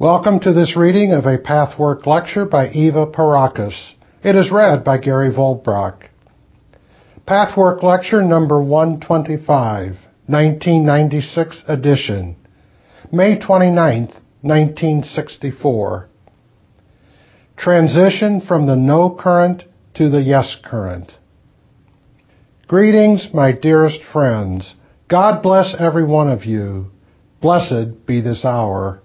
Welcome to this reading of a Pathwork lecture by Eva Pierrakos. It is read by Gary Vollbracht. Pathwork lecture number 125, 1996 edition, May 29, 1964. Transition from the no current to the yes current. Greetings, my dearest friends. God bless every one of you. Blessed be this hour.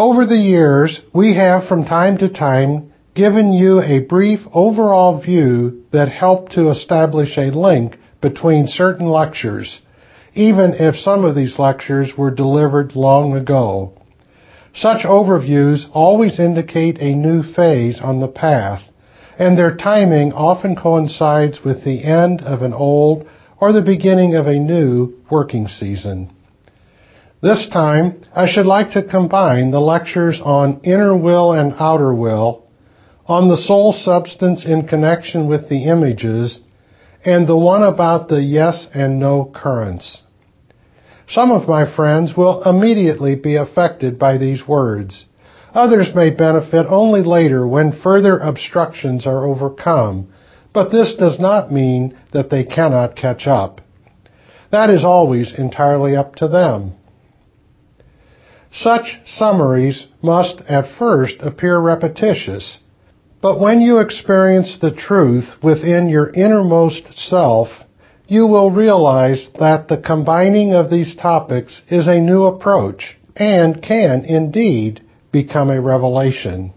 Over the years, we have from time to time given you a brief overall view that helped to establish a link between certain lectures, even if some of these lectures were delivered long ago. Such overviews always indicate a new phase on the path, and their timing often coincides with the end of an old or the beginning of a new working season. This time, I should like to combine the lectures on inner will and outer will, on the soul substance in connection with the images, and the one about the yes and no currents. Some of my friends will immediately be affected by these words. Others may benefit only later when further obstructions are overcome, but this does not mean that they cannot catch up. That is always entirely up to them. Such summaries must at first appear repetitious, but when you experience the truth within your innermost self, you will realize that the combining of these topics is a new approach and can indeed become a revelation.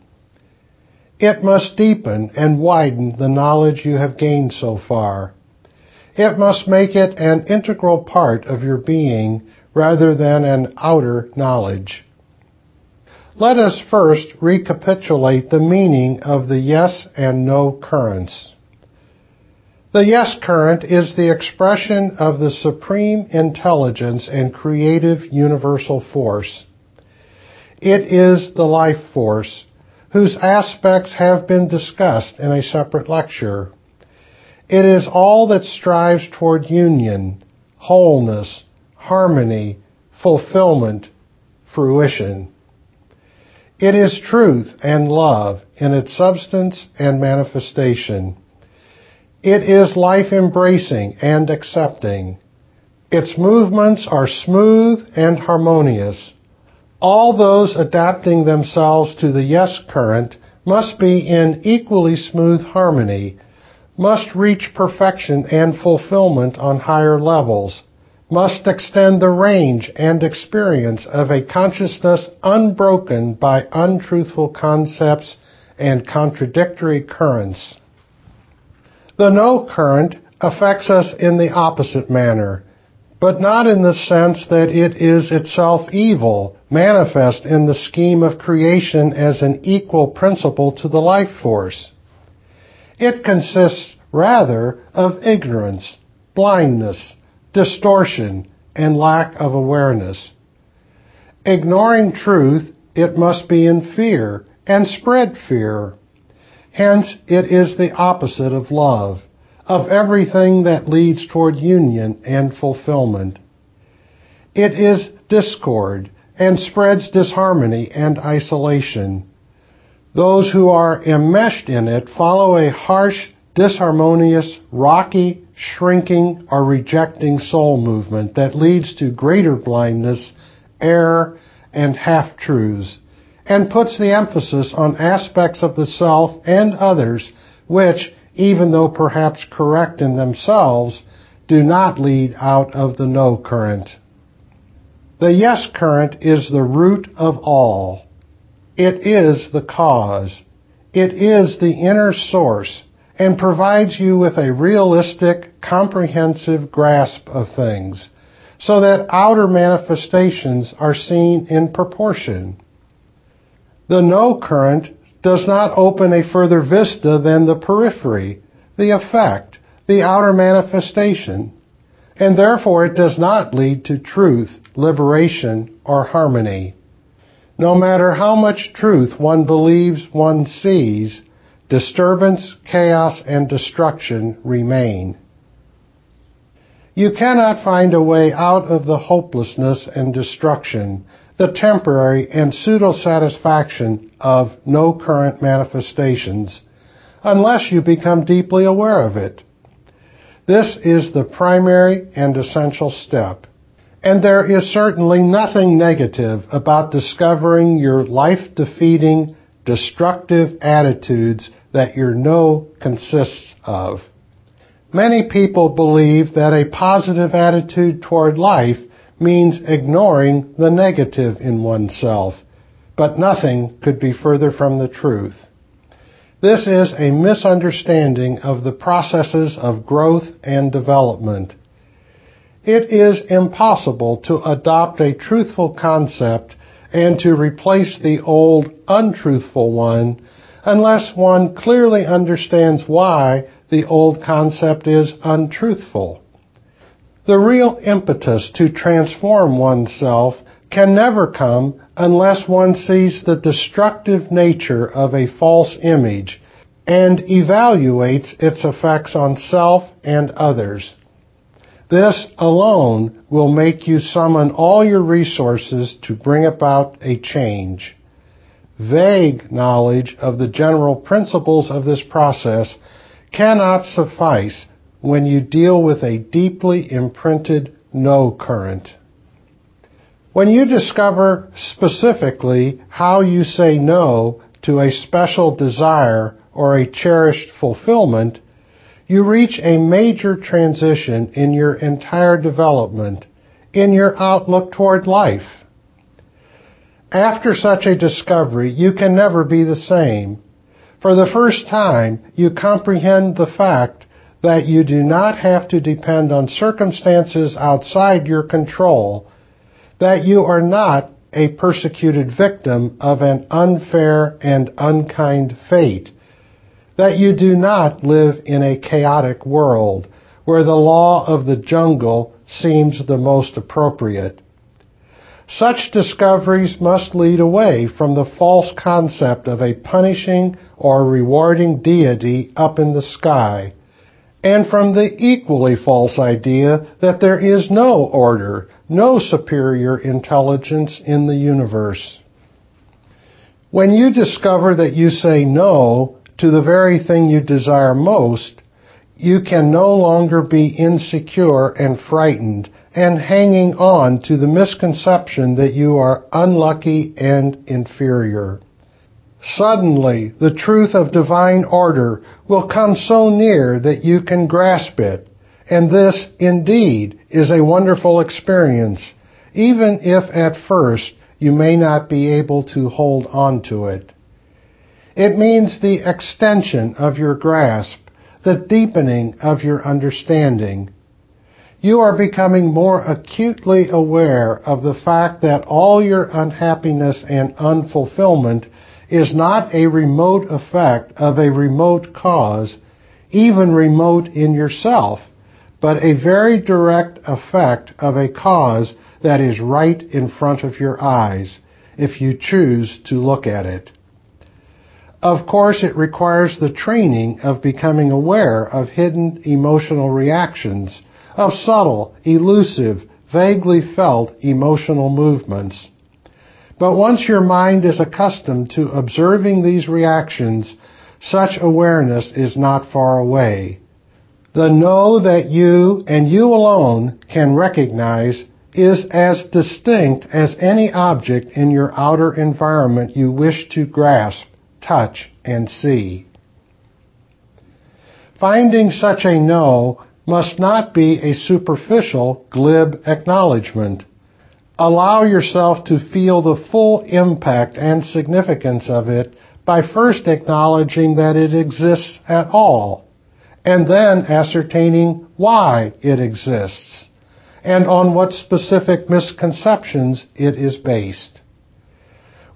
It must deepen and widen the knowledge you have gained so far. It must make it an integral part of your being rather than an outer knowledge. Let us first recapitulate the meaning of the yes and no currents. The yes current is the expression of the supreme intelligence and creative universal force. It is the life force, whose aspects have been discussed in a separate lecture. It is all that strives toward union, wholeness, harmony, fulfillment, fruition. It is truth and love in its substance and manifestation. It is life embracing and accepting. Its movements are smooth and harmonious. All those adapting themselves to the yes current must be in equally smooth harmony, must reach perfection and fulfillment on higher levels, must extend the range and experience of a consciousness unbroken by untruthful concepts and contradictory currents. The no current affects us in the opposite manner, but not in the sense that it is itself evil, manifest in the scheme of creation as an equal principle to the life force. It consists rather of ignorance, blindness, distortion, and lack of awareness. Ignoring truth, it must be in fear and spread fear. Hence, it is the opposite of love, of everything that leads toward union and fulfillment. It is discord and spreads disharmony and isolation. Those who are enmeshed in it follow a harsh, disharmonious, rocky, shrinking, or rejecting soul movement that leads to greater blindness, error, and half-truths and puts the emphasis on aspects of the self and others which, even though perhaps correct in themselves, do not lead out of the no current. The yes current is the root of all. It is the cause. It is the inner source and provides you with a realistic, comprehensive grasp of things so that outer manifestations are seen in proportion. The no current does not open a further vista than the periphery, the effect, the outer manifestation, and therefore it does not lead to truth, liberation, or harmony. No matter how much truth one believes one sees, disturbance, chaos, and destruction remain. You cannot find a way out of the hopelessness and destruction the temporary and pseudo satisfaction of no current manifestations unless you become deeply aware of it. This is the primary and essential step. And there is certainly nothing negative about discovering your life defeating, destructive attitudes that your no consists of. Many people believe that a positive attitude toward life means ignoring the negative in oneself, but nothing could be further from the truth. This is a misunderstanding of the processes of growth and development. It is impossible to adopt a truthful concept and to replace the old untruthful one unless one clearly understands why the old concept is untruthful. The real impetus to transform oneself can never come unless one sees the destructive nature of a false image and evaluates its effects on self and others. This alone will make you summon all your resources to bring about a change. Vague knowledge of the general principles of this process cannot suffice when you deal with a deeply imprinted no current. When you discover specifically how you say no to a special desire or a cherished fulfillment, you reach a major transition in your entire development, in your outlook toward life. After such a discovery, you can never be the same. For the first time, you comprehend the fact that you do not have to depend on circumstances outside your control that you are not a persecuted victim of an unfair and unkind fate, that you do not live in a chaotic world where the law of the jungle seems the most appropriate. Such discoveries must lead away from the false concept of a punishing or rewarding deity up in the sky, and from the equally false idea that there is no order, no superior intelligence in the universe. When you discover that you say no to the very thing you desire most, you can no longer be insecure and frightened and hanging on to the misconception that you are unlucky and inferior. Suddenly, the truth of divine order will come so near that you can grasp it. And this, indeed, is a wonderful experience, even if at first you may not be able to hold on to it. It means the extension of your grasp, the deepening of your understanding. You are becoming more acutely aware of the fact that all your unhappiness and unfulfillment is not a remote effect of a remote cause, even remote in yourself, but a very direct effect of a cause that is right in front of your eyes, if you choose to look at it. Of course, it requires the training of becoming aware of hidden emotional reactions, of subtle, elusive, vaguely felt emotional movements. But once your mind is accustomed to observing these reactions, such awareness is not far away. The no that you and you alone can recognize is as distinct as any object in your outer environment you wish to grasp, touch, and see. Finding such a no must not be a superficial, glib acknowledgement. Allow yourself to feel the full impact and significance of it by first acknowledging that it exists at all, and then ascertaining why it exists, and on what specific misconceptions it is based.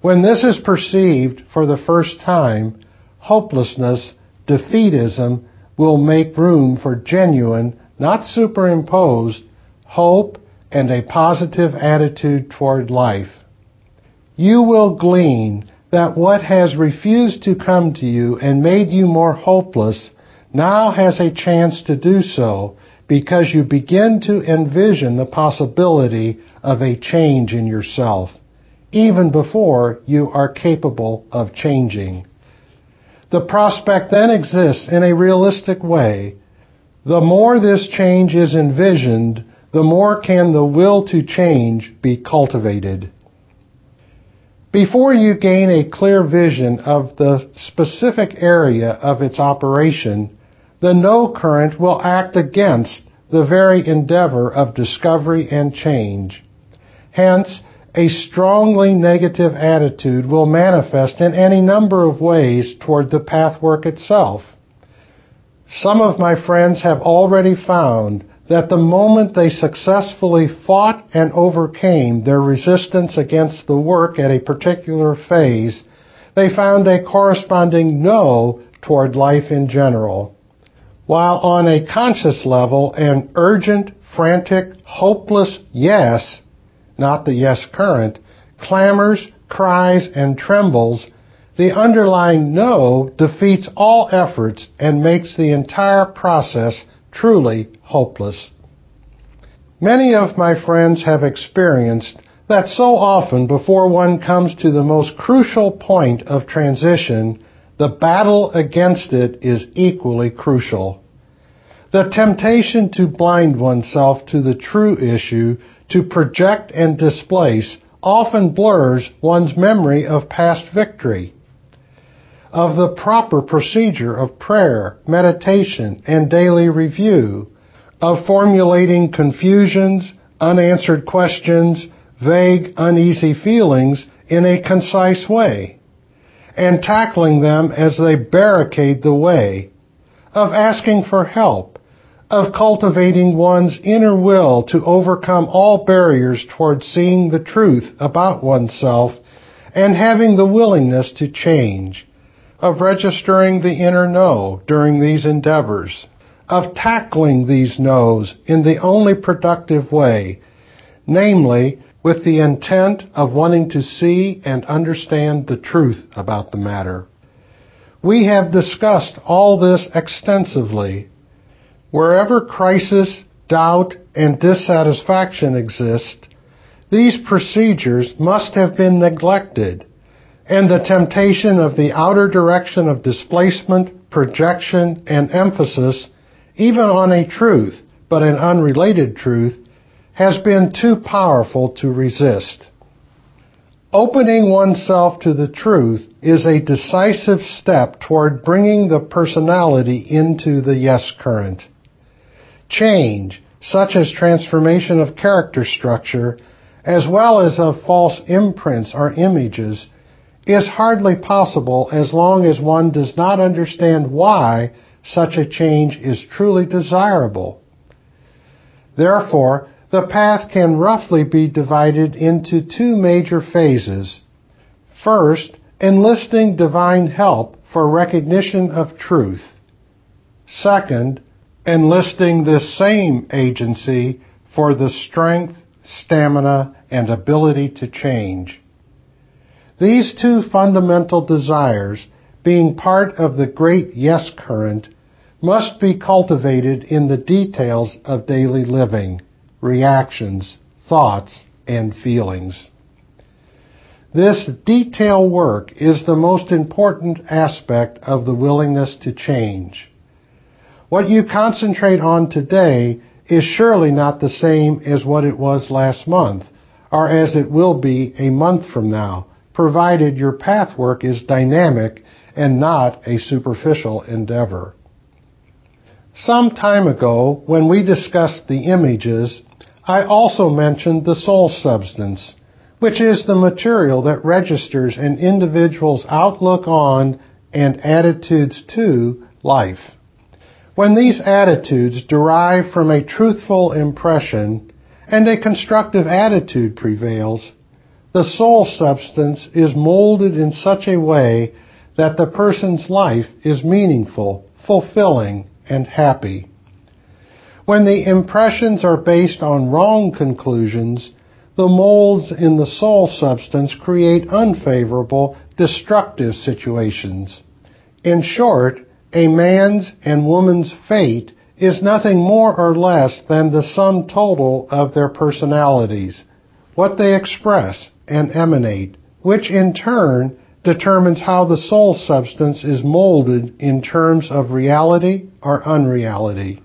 When this is perceived for the first time, hopelessness, defeatism will make room for genuine, not superimposed, hope and a positive attitude toward life. You will glean that what has refused to come to you and made you more hopeless now has a chance to do so because you begin to envision the possibility of a change in yourself, even before you are capable of changing. The prospect then exists in a realistic way. The more this change is envisioned, the more can the will to change be cultivated. Before you gain a clear vision of the specific area of its operation, the no current will act against the very endeavor of discovery and change. Hence, a strongly negative attitude will manifest in any number of ways toward the pathwork itself. Some of my friends have already found that the moment they successfully fought and overcame their resistance against the work at a particular phase, they found a corresponding no toward life in general. While on a conscious level, an urgent, frantic, hopeless yes, not the yes current, clamors, cries, and trembles, the underlying no defeats all efforts and makes the entire process truly hopeless. Many of my friends have experienced that so often before one comes to the most crucial point of transition, the battle against it is equally crucial. The temptation to blind oneself to the true issue, to project and displace, often blurs one's memory of past victory of the proper procedure of prayer, meditation, and daily review, of formulating confusions, unanswered questions, vague, uneasy feelings in a concise way, and tackling them as they barricade the way, of asking for help, of cultivating one's inner will to overcome all barriers towards seeing the truth about oneself and having the willingness to change of registering the inner no during these endeavors, of tackling these no's in the only productive way, namely, with the intent of wanting to see and understand the truth about the matter. We have discussed all this extensively. Wherever crisis, doubt, and dissatisfaction exist, these procedures must have been neglected and the temptation of the outer direction of displacement, projection, and emphasis, even on a truth, but an unrelated truth, has been too powerful to resist. Opening oneself to the truth is a decisive step toward bringing the personality into the yes current. Change, such as transformation of character structure, as well as of false imprints or images, is hardly possible as long as one does not understand why such a change is truly desirable. Therefore, the path can roughly be divided into two major phases. First, enlisting divine help for recognition of truth. Second, enlisting this same agency for the strength, stamina, and ability to change. These two fundamental desires, being part of the great yes current, must be cultivated in the details of daily living, reactions, thoughts, and feelings. This detail work is the most important aspect of the willingness to change. What you concentrate on today is surely not the same as what it was last month, or as it will be a month from now, provided your pathwork is dynamic and not a superficial endeavor. Some time ago, when we discussed the images, I also mentioned the soul substance, which is the material that registers an individual's outlook on and attitudes to life. When these attitudes derive from a truthful impression and a constructive attitude prevails, the soul substance is molded in such a way that the person's life is meaningful, fulfilling, and happy. When the impressions are based on wrong conclusions, the molds in the soul substance create unfavorable, destructive situations. In short, a man's and woman's fate is nothing more or less than the sum total of their personalities, what they express, and emanate, which in turn determines how the soul substance is molded in terms of reality or unreality.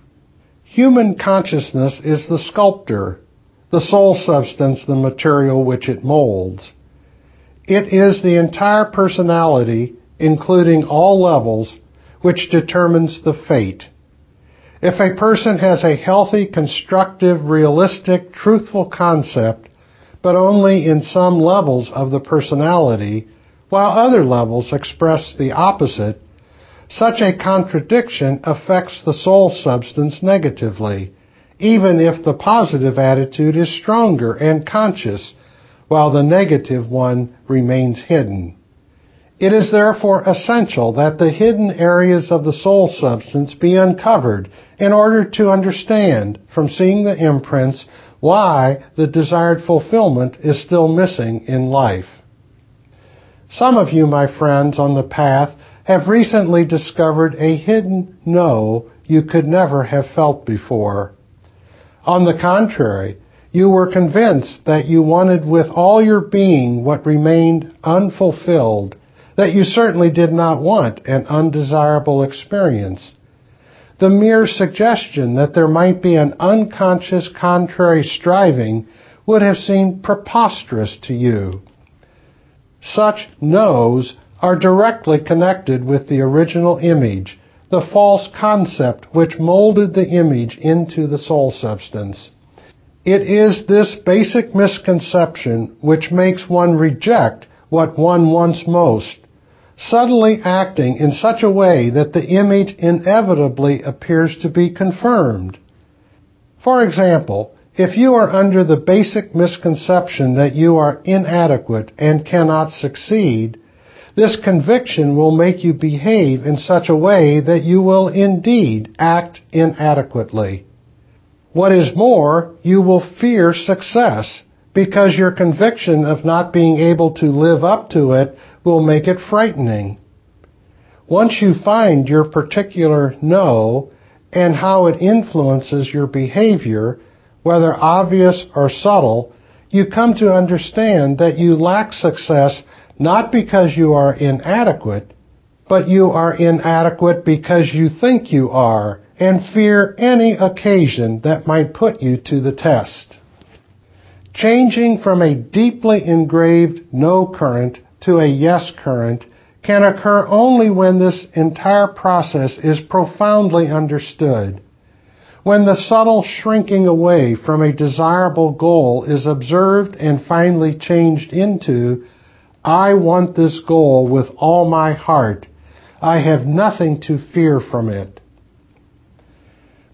Human consciousness is the sculptor, the soul substance the material which it molds. It is the entire personality, including all levels, which determines the fate. If a person has a healthy, constructive, realistic, truthful concept, but only in some levels of the personality, while other levels express the opposite, such a contradiction affects the soul substance negatively, even if the positive attitude is stronger and conscious, while the negative one remains hidden. It is therefore essential that the hidden areas of the soul substance be uncovered in order to understand, from seeing the imprints, why the desired fulfillment is still missing in life. Some of you, my friends, on the path have recently discovered a hidden no you could never have felt before. On the contrary, you were convinced that you wanted with all your being what remained unfulfilled, that you certainly did not want an undesirable experience. The mere suggestion that there might be an unconscious contrary striving would have seemed preposterous to you. Such no's are directly connected with the original image, the false concept which molded the image into the soul substance. It is this basic misconception which makes one reject what one wants most, subtly acting in such a way that the image inevitably appears to be confirmed. For example, if you are under the basic misconception that you are inadequate and cannot succeed, this conviction will make you behave in such a way that you will indeed act inadequately. What is more, you will fear success because your conviction of not being able to live up to it will make it frightening. Once you find your particular no and how it influences your behavior, whether obvious or subtle, you come to understand that you lack success not because you are inadequate, but you are inadequate because you think you are and fear any occasion that might put you to the test. Changing from a deeply engraved no current to a yes current can occur only when this entire process is profoundly understood when the subtle shrinking away from a desirable goal is observed and finally changed into, I want this goal with all my heart. I have nothing to fear from it.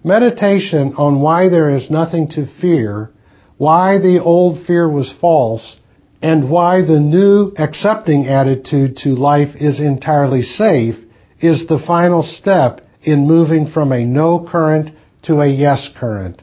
Meditation on why there is nothing to fear, why the old fear was false, and why the new accepting attitude to life is entirely safe is the final step in moving from a no current to a yes current.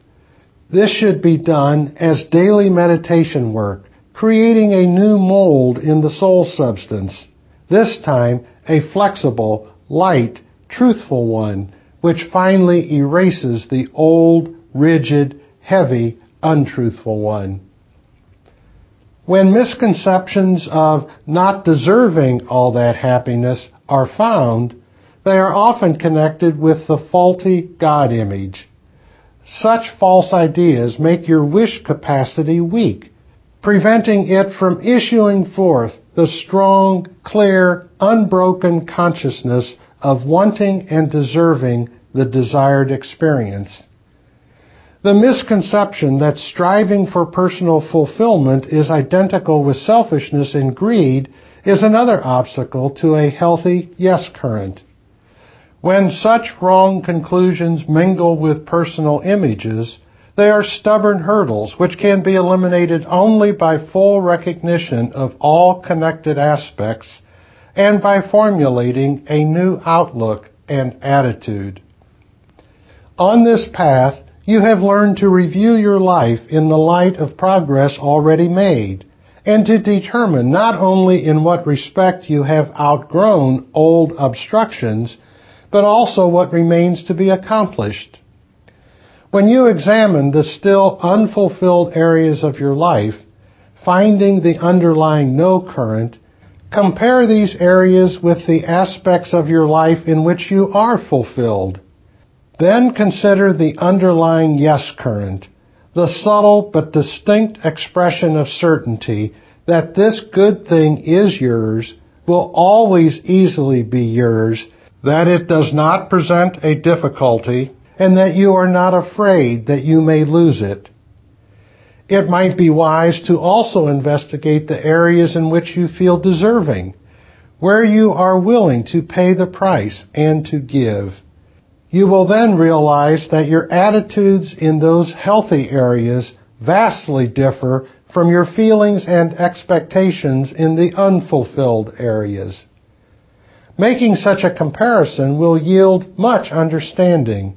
This should be done as daily meditation work, creating a new mold in the soul substance. This time, a flexible, light, truthful one, which finally erases the old, rigid, heavy, untruthful one. When misconceptions of not deserving all that happiness are found, they are often connected with the faulty God image. Such false ideas make your wish capacity weak, preventing it from issuing forth the strong, clear, unbroken consciousness of wanting and deserving the desired experience. The misconception that striving for personal fulfillment is identical with selfishness and greed is another obstacle to a healthy yes current. When such wrong conclusions mingle with personal images, they are stubborn hurdles which can be eliminated only by full recognition of all connected aspects and by formulating a new outlook and attitude. On this path, you have learned to review your life in the light of progress already made and to determine not only in what respect you have outgrown old obstructions, but also what remains to be accomplished. When you examine the still unfulfilled areas of your life, finding the underlying no current, compare these areas with the aspects of your life in which you are fulfilled. Then consider the underlying yes current, the subtle but distinct expression of certainty that this good thing is yours, will always easily be yours, that it does not present a difficulty, and that you are not afraid that you may lose it. It might be wise to also investigate the areas in which you feel deserving, where you are willing to pay the price and to give. You will then realize that your attitudes in those healthy areas vastly differ from your feelings and expectations in the unfulfilled areas. Making such a comparison will yield much understanding.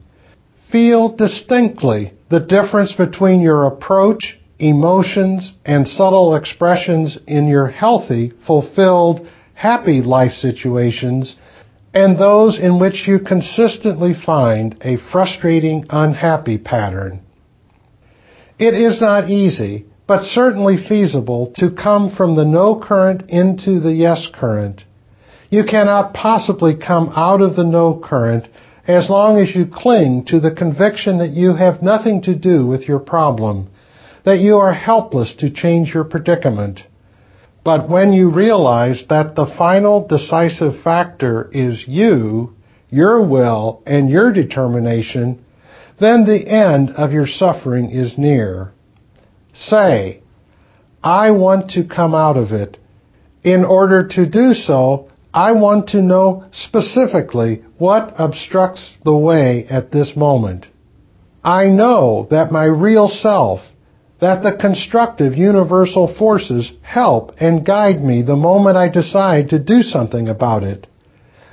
Feel distinctly the difference between your approach, emotions, and subtle expressions in your healthy, fulfilled, happy life situations and those in which you consistently find a frustrating, unhappy pattern. It is not easy, but certainly feasible to come from the no current into the yes current. You cannot possibly come out of the no current as long as you cling to the conviction that you have nothing to do with your problem, that you are helpless to change your predicament. But when you realize that the final decisive factor is you, your will, and your determination, then the end of your suffering is near. Say, I want to come out of it. In order to do so, I want to know specifically what obstructs the way at this moment. I know that my real self, that the constructive universal forces help and guide me the moment I decide to do something about it.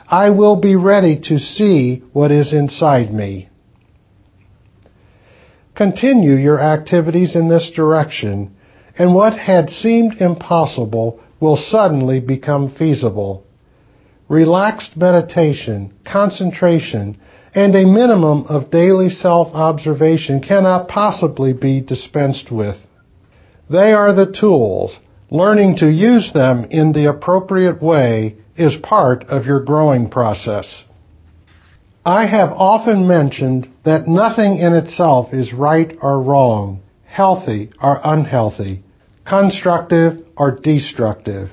I will be ready to see what is inside me. Continue your activities in this direction, and what had seemed impossible will suddenly become feasible. Relaxed meditation, concentration, and a minimum of daily self-observation cannot possibly be dispensed with. They are the tools. Learning to use them in the appropriate way is part of your growing process. I have often mentioned that nothing in itself is right or wrong, healthy or unhealthy, constructive or destructive.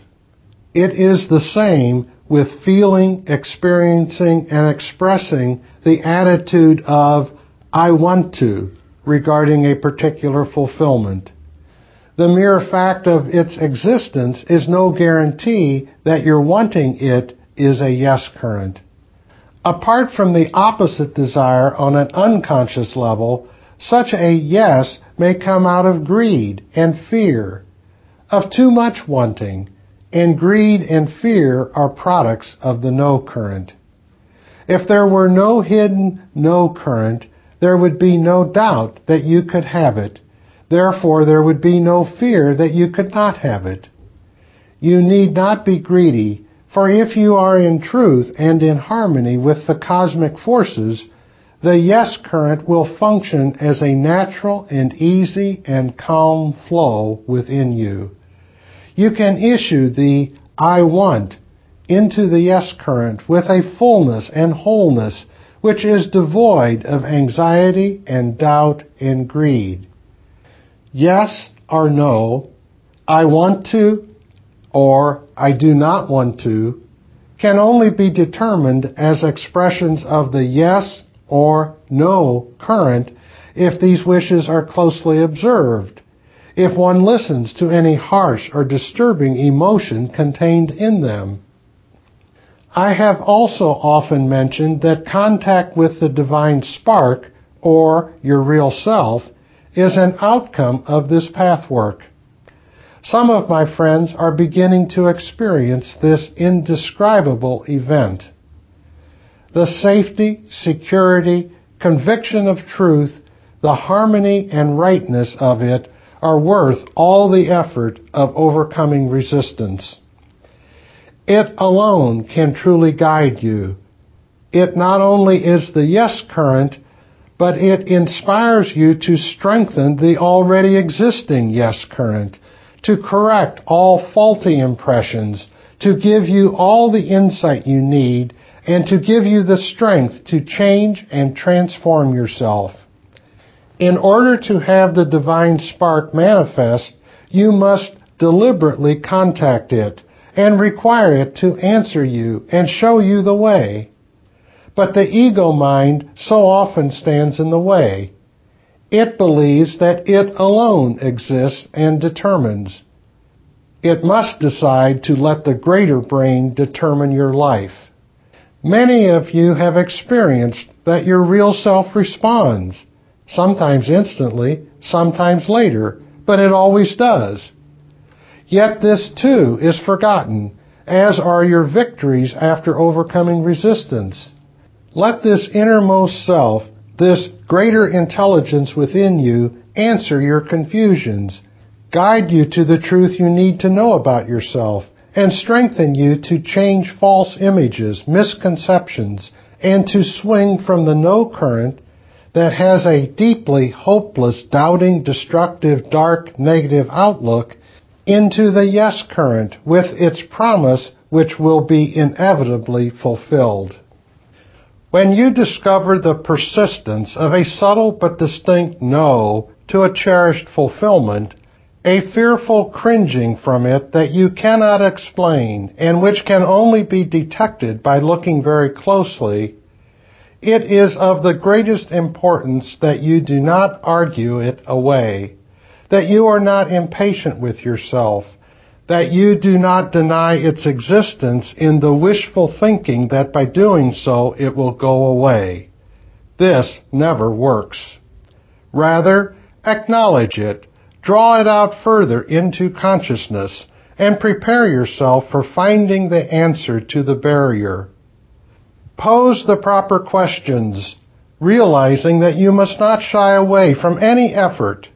It is the same with feeling, experiencing, and expressing the attitude of, I want to, regarding a particular fulfillment. The mere fact of its existence is no guarantee that your wanting it is a yes current. Apart from the opposite desire on an unconscious level, such a yes may come out of greed and fear, of too much wanting, and greed and fear are products of the no current. If there were no hidden no current, there would be no doubt that you could have it. Therefore, there would be no fear that you could not have it. You need not be greedy for if you are in truth and in harmony with the cosmic forces, the yes current will function as a natural and easy and calm flow within you. You can issue the I want into the yes current with a fullness and wholeness which is devoid of anxiety and doubt and greed. Yes or no, I want to or I do not want to can only be determined as expressions of the yes or no current if these wishes are closely observed, if one listens to any harsh or disturbing emotion contained in them. I have also often mentioned that contact with the divine spark, or your real self, is an outcome of this pathwork. Some of my friends are beginning to experience this indescribable event. The safety, security, conviction of truth, the harmony and rightness of it are worth all the effort of overcoming resistance. It alone can truly guide you. It not only is the yes current, but it inspires you to strengthen the already existing yes current to correct all faulty impressions, to give you all the insight you need, and to give you the strength to change and transform yourself. In order to have the divine spark manifest, you must deliberately contact it and require it to answer you and show you the way. But the ego mind so often stands in the way. It believes that it alone exists and determines. It must decide to let the greater brain determine your life. Many of you have experienced that your real self responds, sometimes instantly, sometimes later, but it always does. Yet this too is forgotten, as are your victories after overcoming resistance. Let this innermost self, this greater intelligence within you, answer your confusions, guide you to the truth you need to know about yourself, and strengthen you to change false images, misconceptions, and to swing from the no current that has a deeply hopeless, doubting, destructive, dark, negative outlook into the yes current with its promise which will be inevitably fulfilled. When you discover the persistence of a subtle but distinct no to a cherished fulfillment, a fearful cringing from it that you cannot explain and which can only be detected by looking very closely, it is of the greatest importance that you do not argue it away that you are not impatient with yourself, that you do not deny its existence in the wishful thinking that by doing so it will go away. This never works. Rather, acknowledge it, draw it out further into consciousness, and prepare yourself for finding the answer to the barrier. Pose the proper questions, realizing that you must not shy away from any effort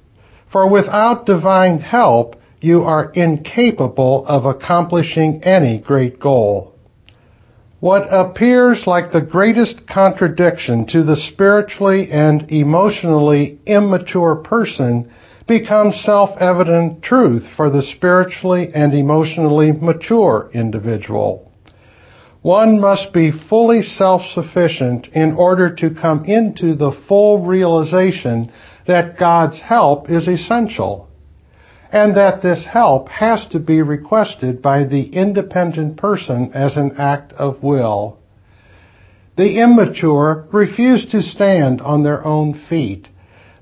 for without divine help, you are incapable of accomplishing any great goal. What appears like the greatest contradiction to the spiritually and emotionally immature person becomes self-evident truth for the spiritually and emotionally mature individual. One must be fully self-sufficient in order to come into the full realization that God's help is essential, and that this help has to be requested by the independent person as an act of will. The immature refuse to stand on their own feet.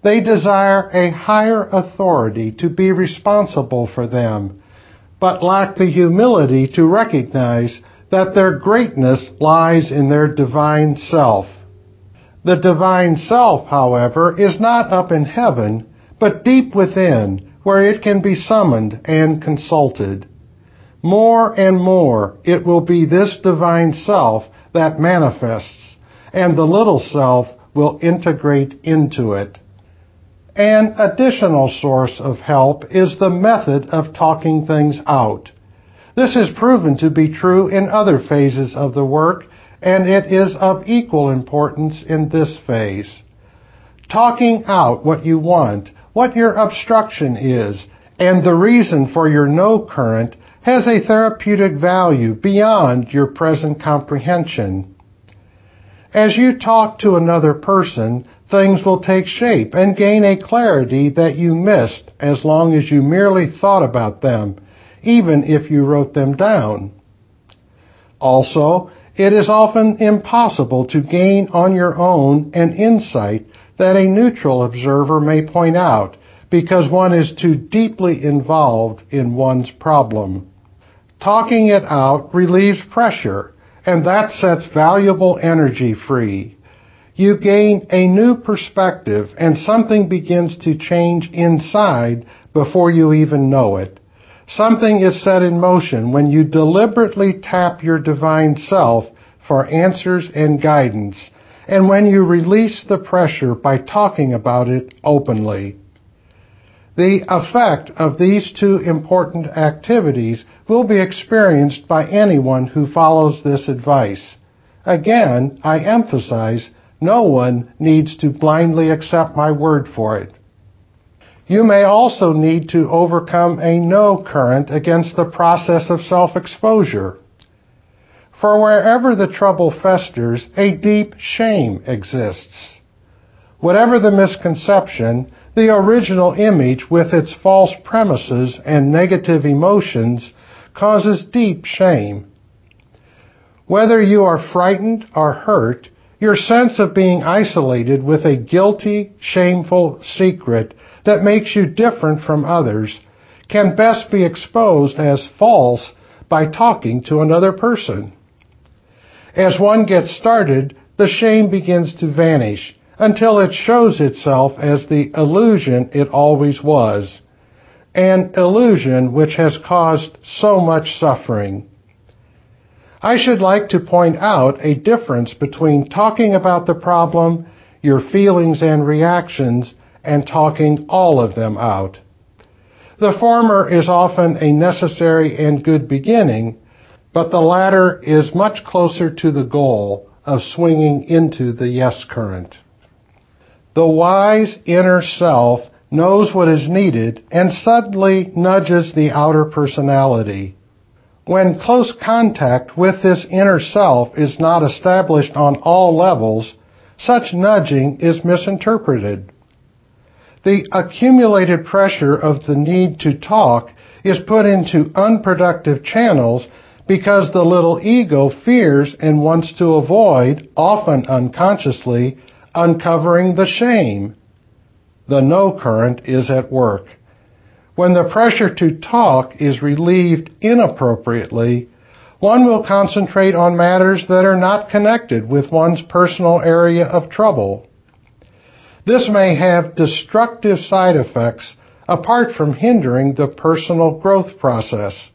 They desire a higher authority to be responsible for them, but lack the humility to recognize that their greatness lies in their divine self. The divine self, however, is not up in heaven, but deep within, where it can be summoned and consulted. More and more, it will be this divine self that manifests, and the little self will integrate into it. An additional source of help is the method of talking things out. This is proven to be true in other phases of the work and it is of equal importance in this phase. Talking out what you want, what your obstruction is, and the reason for your no current has a therapeutic value beyond your present comprehension. As you talk to another person, things will take shape and gain a clarity that you missed as long as you merely thought about them, even if you wrote them down. Also, it is often impossible to gain on your own an insight that a neutral observer may point out because one is too deeply involved in one's problem. Talking it out relieves pressure, and that sets valuable energy free. You gain a new perspective, and something begins to change inside before you even know it. Something is set in motion when you deliberately tap your divine self for answers and guidance, and when you release the pressure by talking about it openly. The effect of these two important activities will be experienced by anyone who follows this advice. Again, I emphasize, no one needs to blindly accept my word for it. You may also need to overcome a no current against the process of self-exposure. For wherever the trouble festers, a deep shame exists. Whatever the misconception, the original image with its false premises and negative emotions causes deep shame. Whether you are frightened or hurt, your sense of being isolated with a guilty, shameful secret that makes you different from others can best be exposed as false by talking to another person. As one gets started, the shame begins to vanish until it shows itself as the illusion it always was, an illusion which has caused so much suffering. I should like to point out a difference between talking about the problem, your feelings and reactions, and talking all of them out. The former is often a necessary and good beginning, but the latter is much closer to the goal of swinging into the yes current. The wise inner self knows what is needed and suddenly nudges the outer personality. When close contact with this inner self is not established on all levels, such nudging is misinterpreted. The accumulated pressure of the need to talk is put into unproductive channels because the little ego fears and wants to avoid, often unconsciously, uncovering the shame. The no current is at work. When the pressure to talk is relieved inappropriately, one will concentrate on matters that are not connected with one's personal area of trouble. This may have destructive side effects apart from hindering the personal growth process.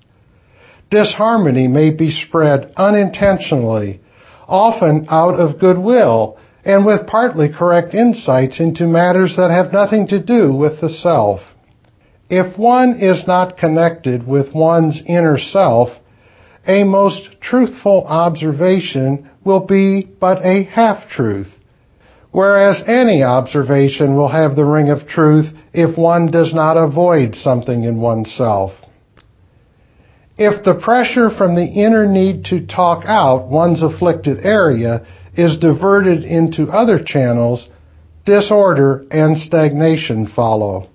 Disharmony may be spread unintentionally, often out of goodwill and with partly correct insights into matters that have nothing to do with the self. If one is not connected with one's inner self, a most truthful observation will be but a half-truth, whereas any observation will have the ring of truth if one does not avoid something in oneself. If the pressure from the inner need to talk out one's afflicted area is diverted into other channels, disorder and stagnation follow.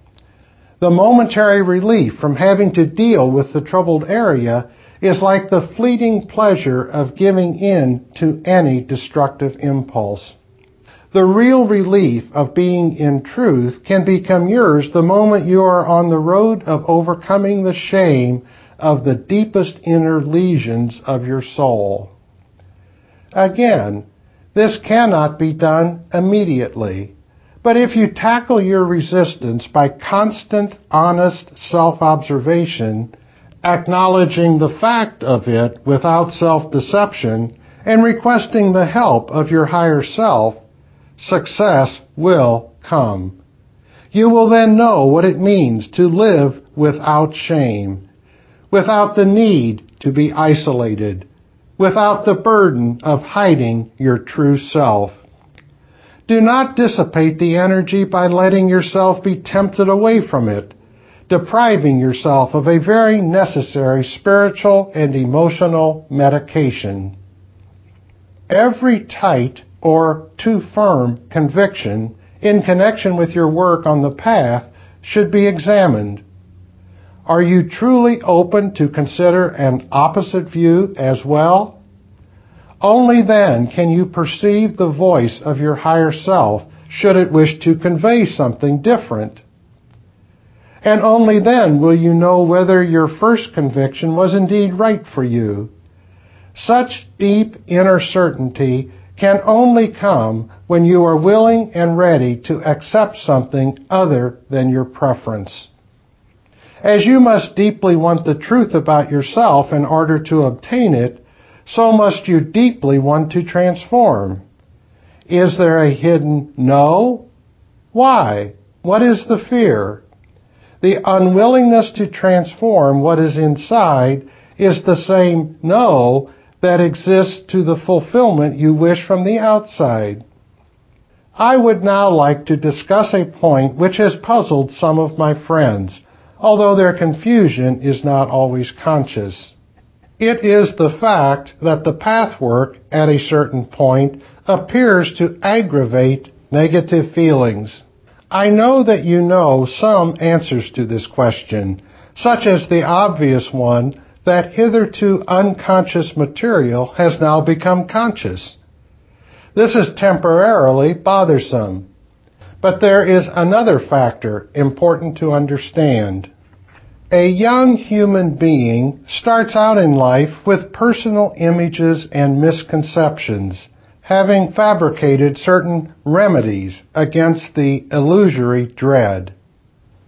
The momentary relief from having to deal with the troubled area is like the fleeting pleasure of giving in to any destructive impulse. The real relief of being in truth can become yours the moment you are on the road of overcoming the shame of the deepest inner lesions of your soul. Again, this cannot be done immediately. But if you tackle your resistance by constant, honest self-observation, acknowledging the fact of it without self-deception, and requesting the help of your higher self, success will come. You will then know what it means to live without shame without the need to be isolated, without the burden of hiding your true self. Do not dissipate the energy by letting yourself be tempted away from it, depriving yourself of a very necessary spiritual and emotional medication. Every tight or too firm conviction in connection with your work on the path should be examined are you truly open to consider an opposite view as well? Only then can you perceive the voice of your higher self should it wish to convey something different. And only then will you know whether your first conviction was indeed right for you. Such deep inner certainty can only come when you are willing and ready to accept something other than your preference. As you must deeply want the truth about yourself in order to obtain it, so must you deeply want to transform. Is there a hidden no? Why? What is the fear? The unwillingness to transform what is inside is the same no that exists to the fulfillment you wish from the outside. I would now like to discuss a point which has puzzled some of my friends, although their confusion is not always conscious. It is the fact that the pathwork at a certain point appears to aggravate negative feelings. I know that you know some answers to this question, such as the obvious one that hitherto unconscious material has now become conscious. This is temporarily bothersome. But there is another factor important to understand. A young human being starts out in life with personal images and misconceptions, having fabricated certain remedies against the illusory dread.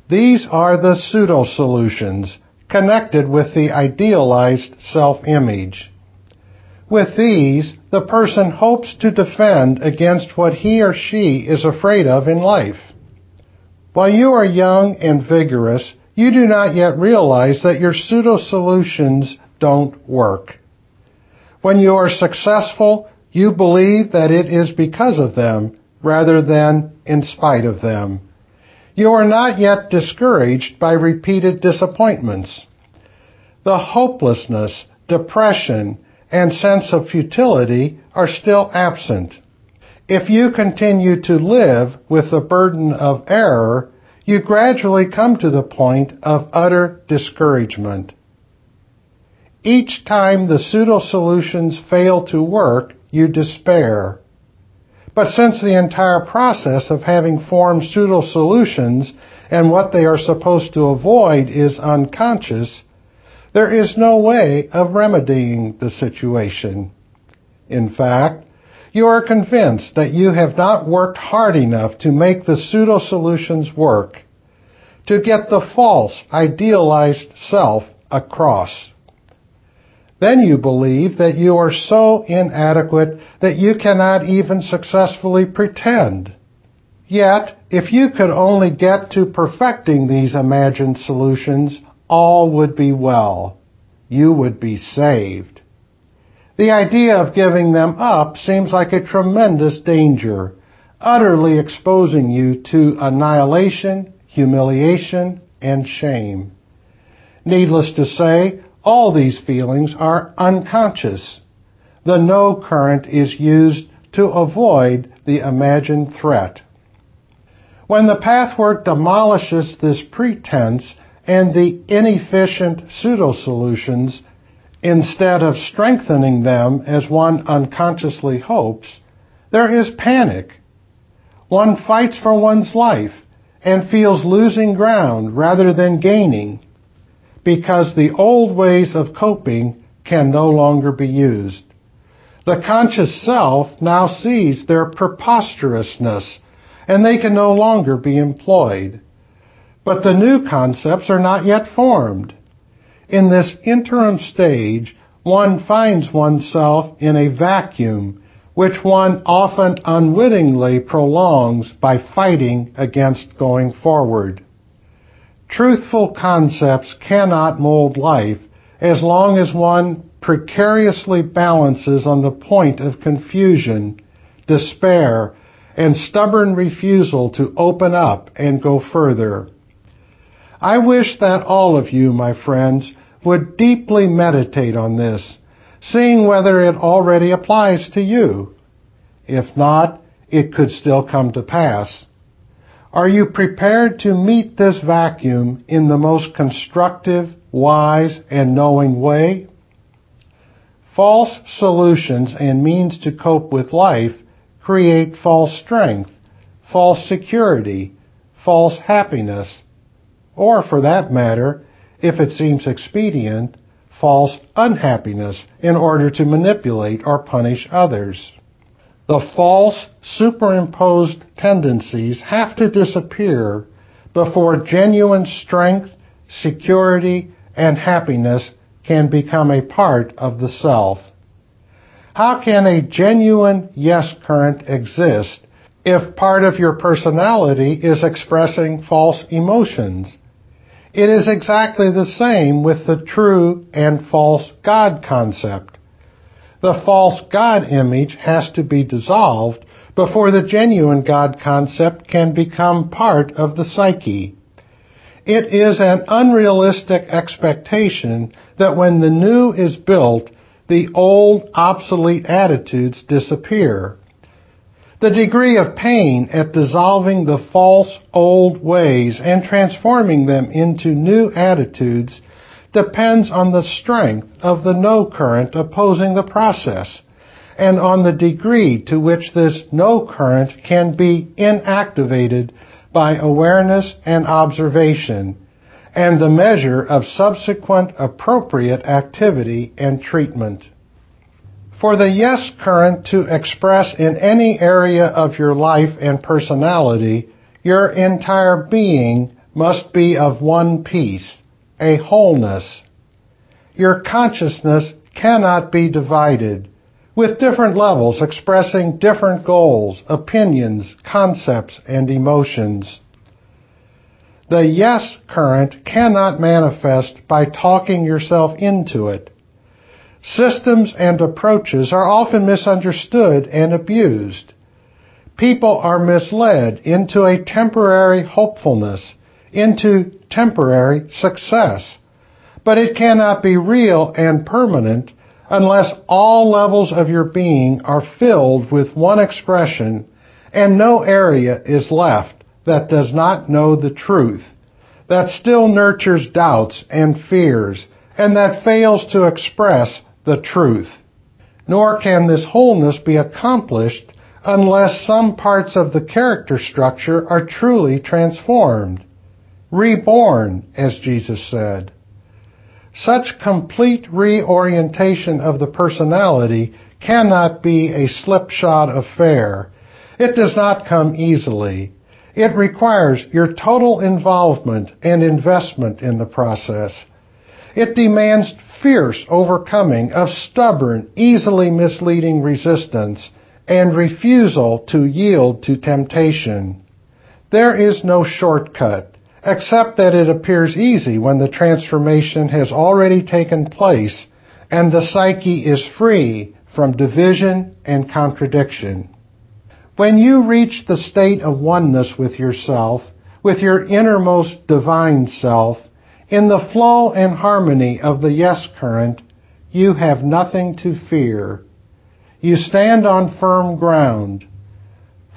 These are the pseudo solutions connected with the idealized self-image. With these, the person hopes to defend against what he or she is afraid of in life. While you are young and vigorous, you do not yet realize that your pseudo solutions don't work. When you are successful, you believe that it is because of them rather than in spite of them. You are not yet discouraged by repeated disappointments. The hopelessness, depression, and sense of futility are still absent. If you continue to live with the burden of error, you gradually come to the point of utter discouragement. Each time the pseudo solutions fail to work, you despair. But since the entire process of having formed pseudo solutions and what they are supposed to avoid is unconscious, there is no way of remedying the situation. In fact, you are convinced that you have not worked hard enough to make the pseudo solutions work, to get the false, idealized self across. Then you believe that you are so inadequate that you cannot even successfully pretend. Yet, if you could only get to perfecting these imagined solutions, all would be well. You would be saved. The idea of giving them up seems like a tremendous danger, utterly exposing you to annihilation, humiliation, and shame. Needless to say, all these feelings are unconscious. The no current is used to avoid the imagined threat. When the pathwork demolishes this pretense and the inefficient pseudo solutions, instead of strengthening them as one unconsciously hopes, there is panic. One fights for one's life and feels losing ground rather than gaining because the old ways of coping can no longer be used. The conscious self now sees their preposterousness and they can no longer be employed. But the new concepts are not yet formed. In this interim stage, one finds oneself in a vacuum which one often unwittingly prolongs by fighting against going forward. Truthful concepts cannot mold life as long as one precariously balances on the point of confusion, despair, and stubborn refusal to open up and go further. I wish that all of you, my friends, would deeply meditate on this, seeing whether it already applies to you. If not, it could still come to pass. Are you prepared to meet this vacuum in the most constructive, wise, and knowing way? False solutions and means to cope with life create false strength, false security, false happiness, or for that matter, if it seems expedient, false unhappiness in order to manipulate or punish others. The false, superimposed tendencies have to disappear before genuine strength, security, and happiness can become a part of the self. How can a genuine yes current exist if part of your personality is expressing false emotions? It is exactly the same with the true and false God concept. The false God image has to be dissolved before the genuine God concept can become part of the psyche. It is an unrealistic expectation that when the new is built, the old obsolete attitudes disappear. The degree of pain at dissolving the false old ways and transforming them into new attitudes depends on the strength of the no current opposing the process and on the degree to which this no current can be inactivated by awareness and observation and the measure of subsequent appropriate activity and treatment. For the yes current to express in any area of your life and personality, your entire being must be of one piece, a wholeness. Your consciousness cannot be divided, with different levels expressing different goals, opinions, concepts, and emotions. The yes current cannot manifest by talking yourself into it. Systems and approaches are often misunderstood and abused. People are misled into a temporary hopefulness, into temporary success. But it cannot be real and permanent unless all levels of your being are filled with one expression and no area is left that does not know the truth, that still nurtures doubts and fears, and that fails to express the truth. Nor can this wholeness be accomplished unless some parts of the character structure are truly transformed. Reborn, as Jesus said. Such complete reorientation of the personality cannot be a slipshod affair. It does not come easily. It requires your total involvement and investment in the process. It demands fierce overcoming of stubborn, easily misleading resistance and refusal to yield to temptation. There is no shortcut, except that it appears easy when the transformation has already taken place and the psyche is free from division and contradiction. When you reach the state of oneness with yourself, with your innermost divine self, in the flow and harmony of the yes current, you have nothing to fear. You stand on firm ground.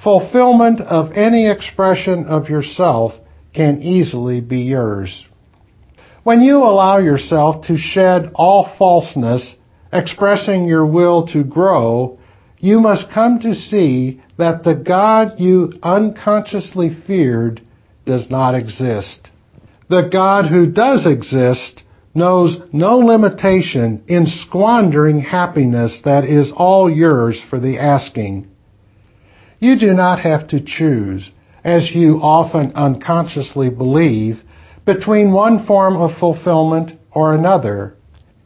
Fulfillment of any expression of yourself can easily be yours. When you allow yourself to shed all falseness, expressing your will to grow, you must come to see that the God you unconsciously feared does not exist. The God who does exist knows no limitation in squandering happiness that is all yours for the asking. You do not have to choose, as you often unconsciously believe, between one form of fulfillment or another.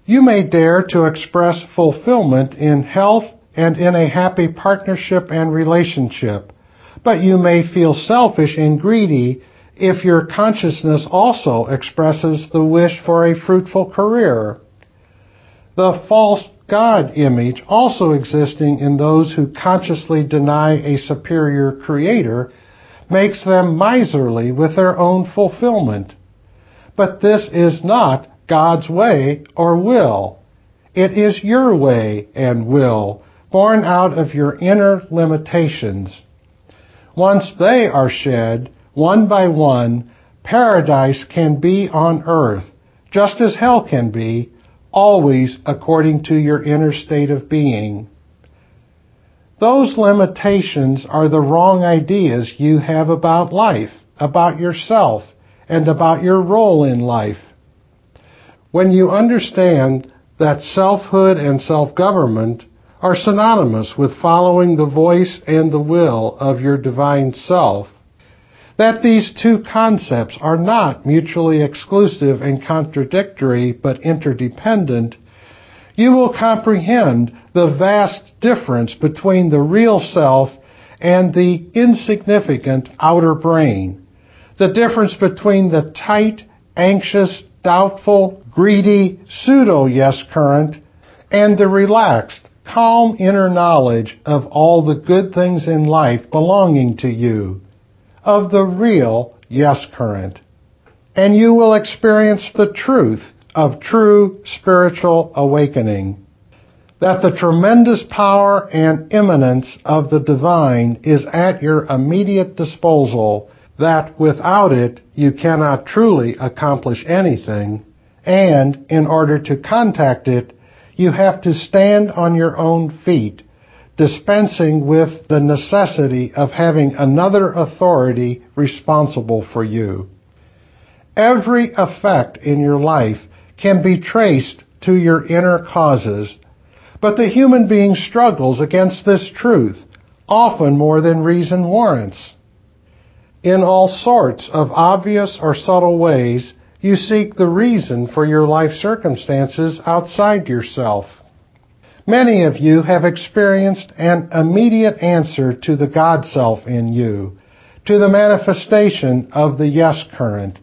You may dare to express fulfillment in health and in a happy partnership and relationship, but you may feel selfish and greedy if your consciousness also expresses the wish for a fruitful career. The false God image also existing in those who consciously deny a superior creator makes them miserly with their own fulfillment. But this is not God's way or will. It is your way and will, born out of your inner limitations. Once they are shed, one by one, paradise can be on earth, just as hell can be, always according to your inner state of being. Those limitations are the wrong ideas you have about life, about yourself, and about your role in life. When you understand that selfhood and self-government are synonymous with following the voice and the will of your divine self, that these two concepts are not mutually exclusive and contradictory, but interdependent, you will comprehend the vast difference between the real self and the insignificant outer brain, the difference between the tight, anxious, doubtful, greedy, pseudo-yes current and the relaxed, calm inner knowledge of all the good things in life belonging to you, of the real yes current. And you will experience the truth of true spiritual awakening. That the tremendous power and immanence of the divine is at your immediate disposal, that without it you cannot truly accomplish anything, and in order to contact it, you have to stand on your own feet, dispensing with the necessity of having another authority responsible for you. Every effect in your life can be traced to your inner causes, but the human being struggles against this truth, often more than reason warrants. In all sorts of obvious or subtle ways, you seek the reason for your life circumstances outside yourself. Many of you have experienced an immediate answer to the God self in you, to the manifestation of the yes current,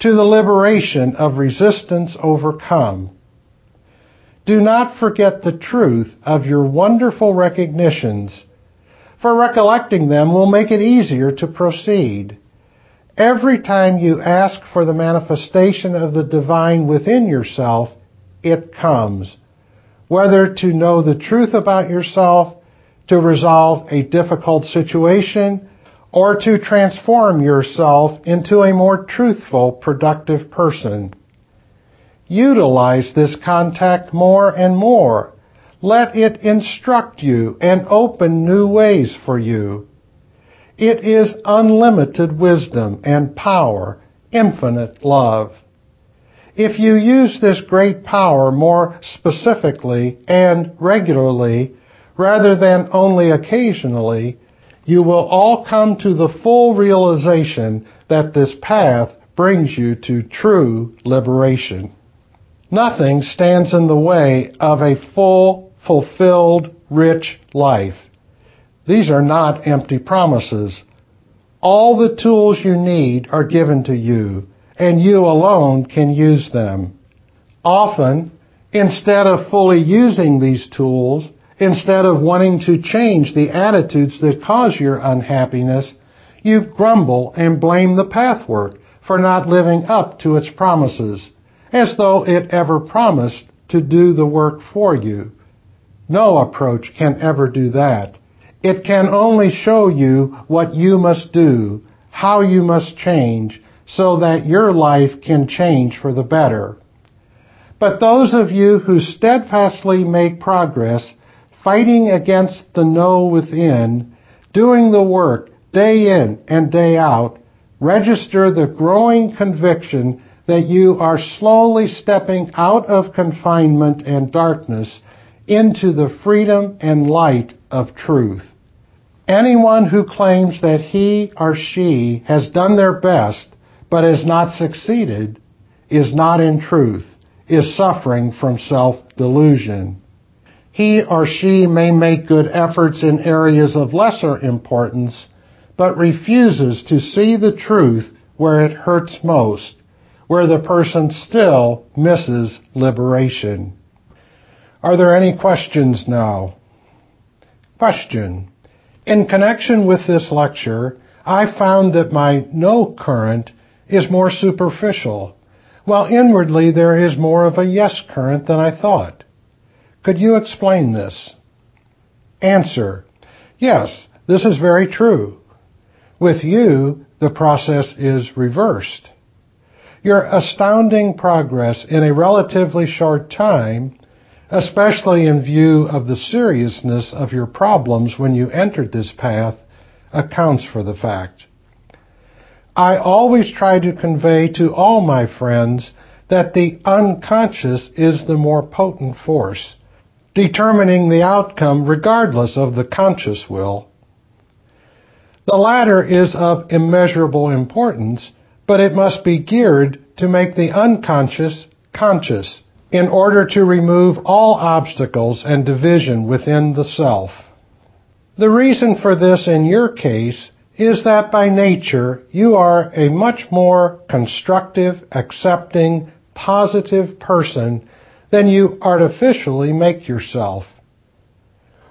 to the liberation of resistance overcome. Do not forget the truth of your wonderful recognitions, for recollecting them will make it easier to proceed. Every time you ask for the manifestation of the divine within yourself, it comes. Whether to know the truth about yourself, to resolve a difficult situation, or to transform yourself into a more truthful, productive person. Utilize this contact more and more. Let it instruct you and open new ways for you. It is unlimited wisdom and power, infinite love. If you use this great power more specifically and regularly, rather than only occasionally, you will all come to the full realization that this path brings you to true liberation. Nothing stands in the way of a full, fulfilled, rich life. These are not empty promises. All the tools you need are given to you, and you alone can use them. Often, instead of fully using these tools, instead of wanting to change the attitudes that cause your unhappiness, you grumble and blame the pathwork for not living up to its promises, as though it ever promised to do the work for you. No approach can ever do that. It can only show you what you must do, how you must change, so that your life can change for the better. But those of you who steadfastly make progress, fighting against the no within, doing the work day in and day out, register the growing conviction that you are slowly stepping out of confinement and darkness into the freedom and light of truth. Anyone who claims that he or she has done their best but has not succeeded is not in truth, is suffering from self-delusion. He or she may make good efforts in areas of lesser importance, but refuses to see the truth where it hurts most, where the person still misses liberation. Are there any questions now? Question. In connection with this lecture, I found that my no current is more superficial, while inwardly there is more of a yes current than I thought. Could you explain this? Answer. Yes, this is very true. With you, the process is reversed. Your astounding progress in a relatively short time especially in view of the seriousness of your problems when you entered this path, accounts for the fact. I always try to convey to all my friends that the unconscious is the more potent force, determining the outcome regardless of the conscious will. The latter is of immeasurable importance, but it must be geared to make the unconscious conscious in order to remove all obstacles and division within the self. The reason for this in your case is that by nature you are a much more constructive, accepting, positive person than you artificially make yourself.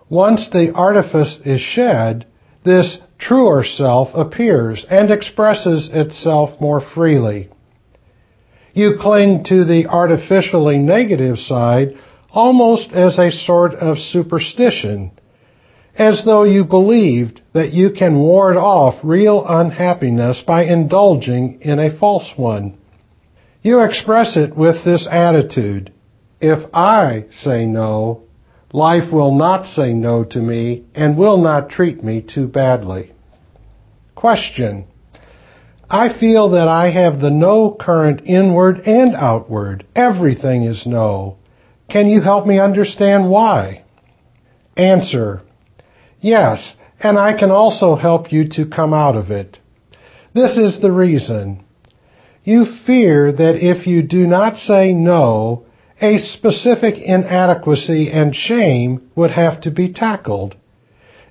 Once the artifice is shed, this truer self appears and expresses itself more freely. You cling to the artificially negative side almost as a sort of superstition, as though you believed that you can ward off real unhappiness by indulging in a false one. You express it with this attitude. If I say no, life will not say no to me and will not treat me too badly. Question. I feel that I have the no current inward and outward. Everything is no. Can you help me understand why? Answer. Yes, and I can also help you to come out of it. This is the reason. You fear that if you do not say no, a specific inadequacy and shame would have to be tackled.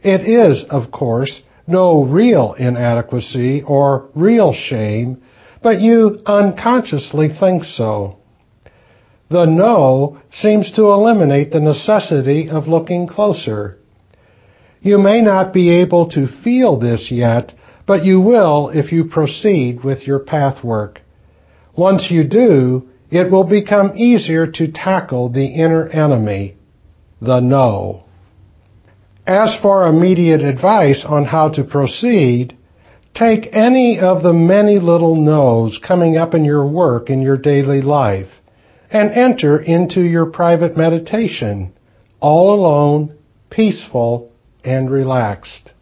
It is, of course, no real inadequacy or real shame, but you unconsciously think so. The no seems to eliminate the necessity of looking closer. You may not be able to feel this yet, but you will if you proceed with your path work. Once you do, it will become easier to tackle the inner enemy, the no. As for immediate advice on how to proceed, take any of the many little no's coming up in your work in your daily life and enter into your private meditation, all alone, peaceful, and relaxed.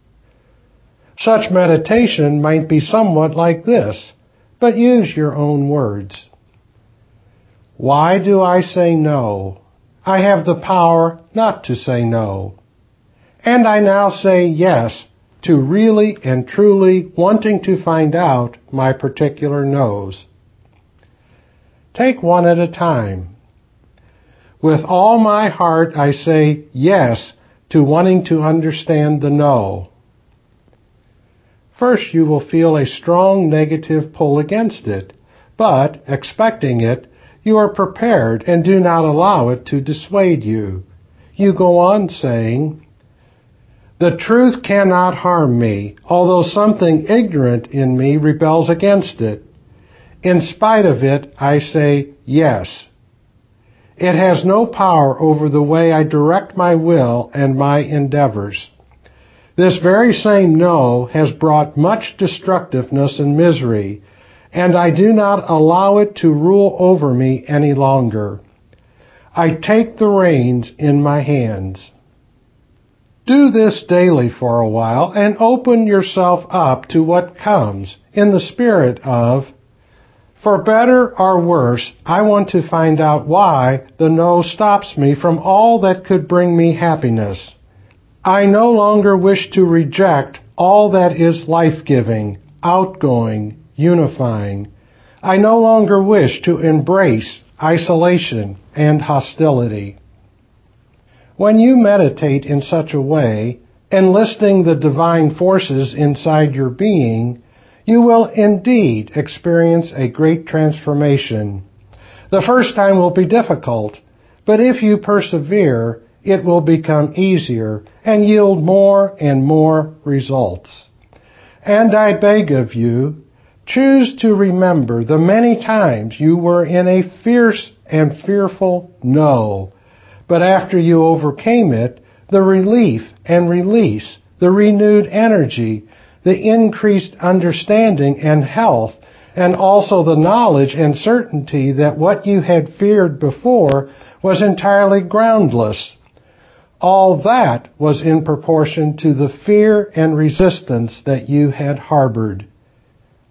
Such meditation might be somewhat like this, but use your own words. Why do I say no? I have the power not to say no. And I now say yes to really and truly wanting to find out my particular no's. Take one at a time. With all my heart, I say yes to wanting to understand the no. First, you will feel a strong negative pull against it, but, expecting it, you are prepared and do not allow it to dissuade you. You go on saying, the truth cannot harm me, although something ignorant in me rebels against it. In spite of it, I say yes. It has no power over the way I direct my will and my endeavors. This very same no has brought much destructiveness and misery, and I do not allow it to rule over me any longer. I take the reins in my hands. Do this daily for a while and open yourself up to what comes in the spirit of, for better or worse, I want to find out why the no stops me from all that could bring me happiness. I no longer wish to reject all that is life-giving, outgoing, unifying. I no longer wish to embrace isolation and hostility. When you meditate in such a way, enlisting the divine forces inside your being, you will indeed experience a great transformation. The first time will be difficult, but if you persevere, it will become easier and yield more and more results. And I beg of you, choose to remember the many times you were in a fierce and fearful no but after you overcame it, the relief and release, the renewed energy, the increased understanding and health, and also the knowledge and certainty that what you had feared before was entirely groundless. All that was in proportion to the fear and resistance that you had harbored.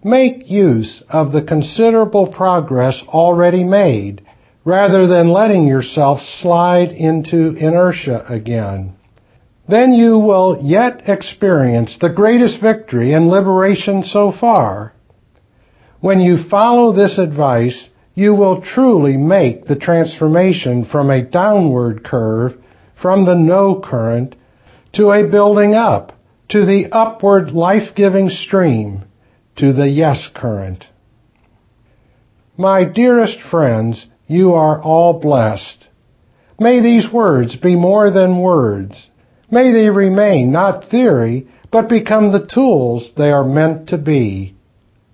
Make use of the considerable progress already made rather than letting yourself slide into inertia again. Then you will yet experience the greatest victory and liberation so far. When you follow this advice, you will truly make the transformation from a downward curve, from the no current, to a building up, to the upward life-giving stream, to the yes current. My dearest friends, you are all blessed. May these words be more than words. May they remain not theory, but become the tools they are meant to be.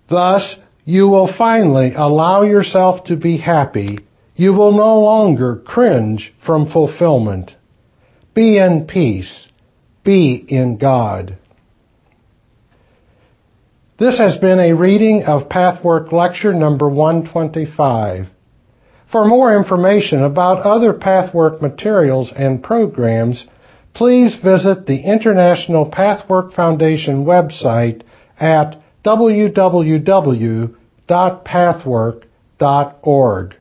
Thus, you will finally allow yourself to be happy. You will no longer cringe from fulfillment. Be in peace. Be in God. This has been a reading of Pathwork Lecture number 125. For more information about other Pathwork materials and programs, please visit the International Pathwork Foundation website at www.pathwork.org.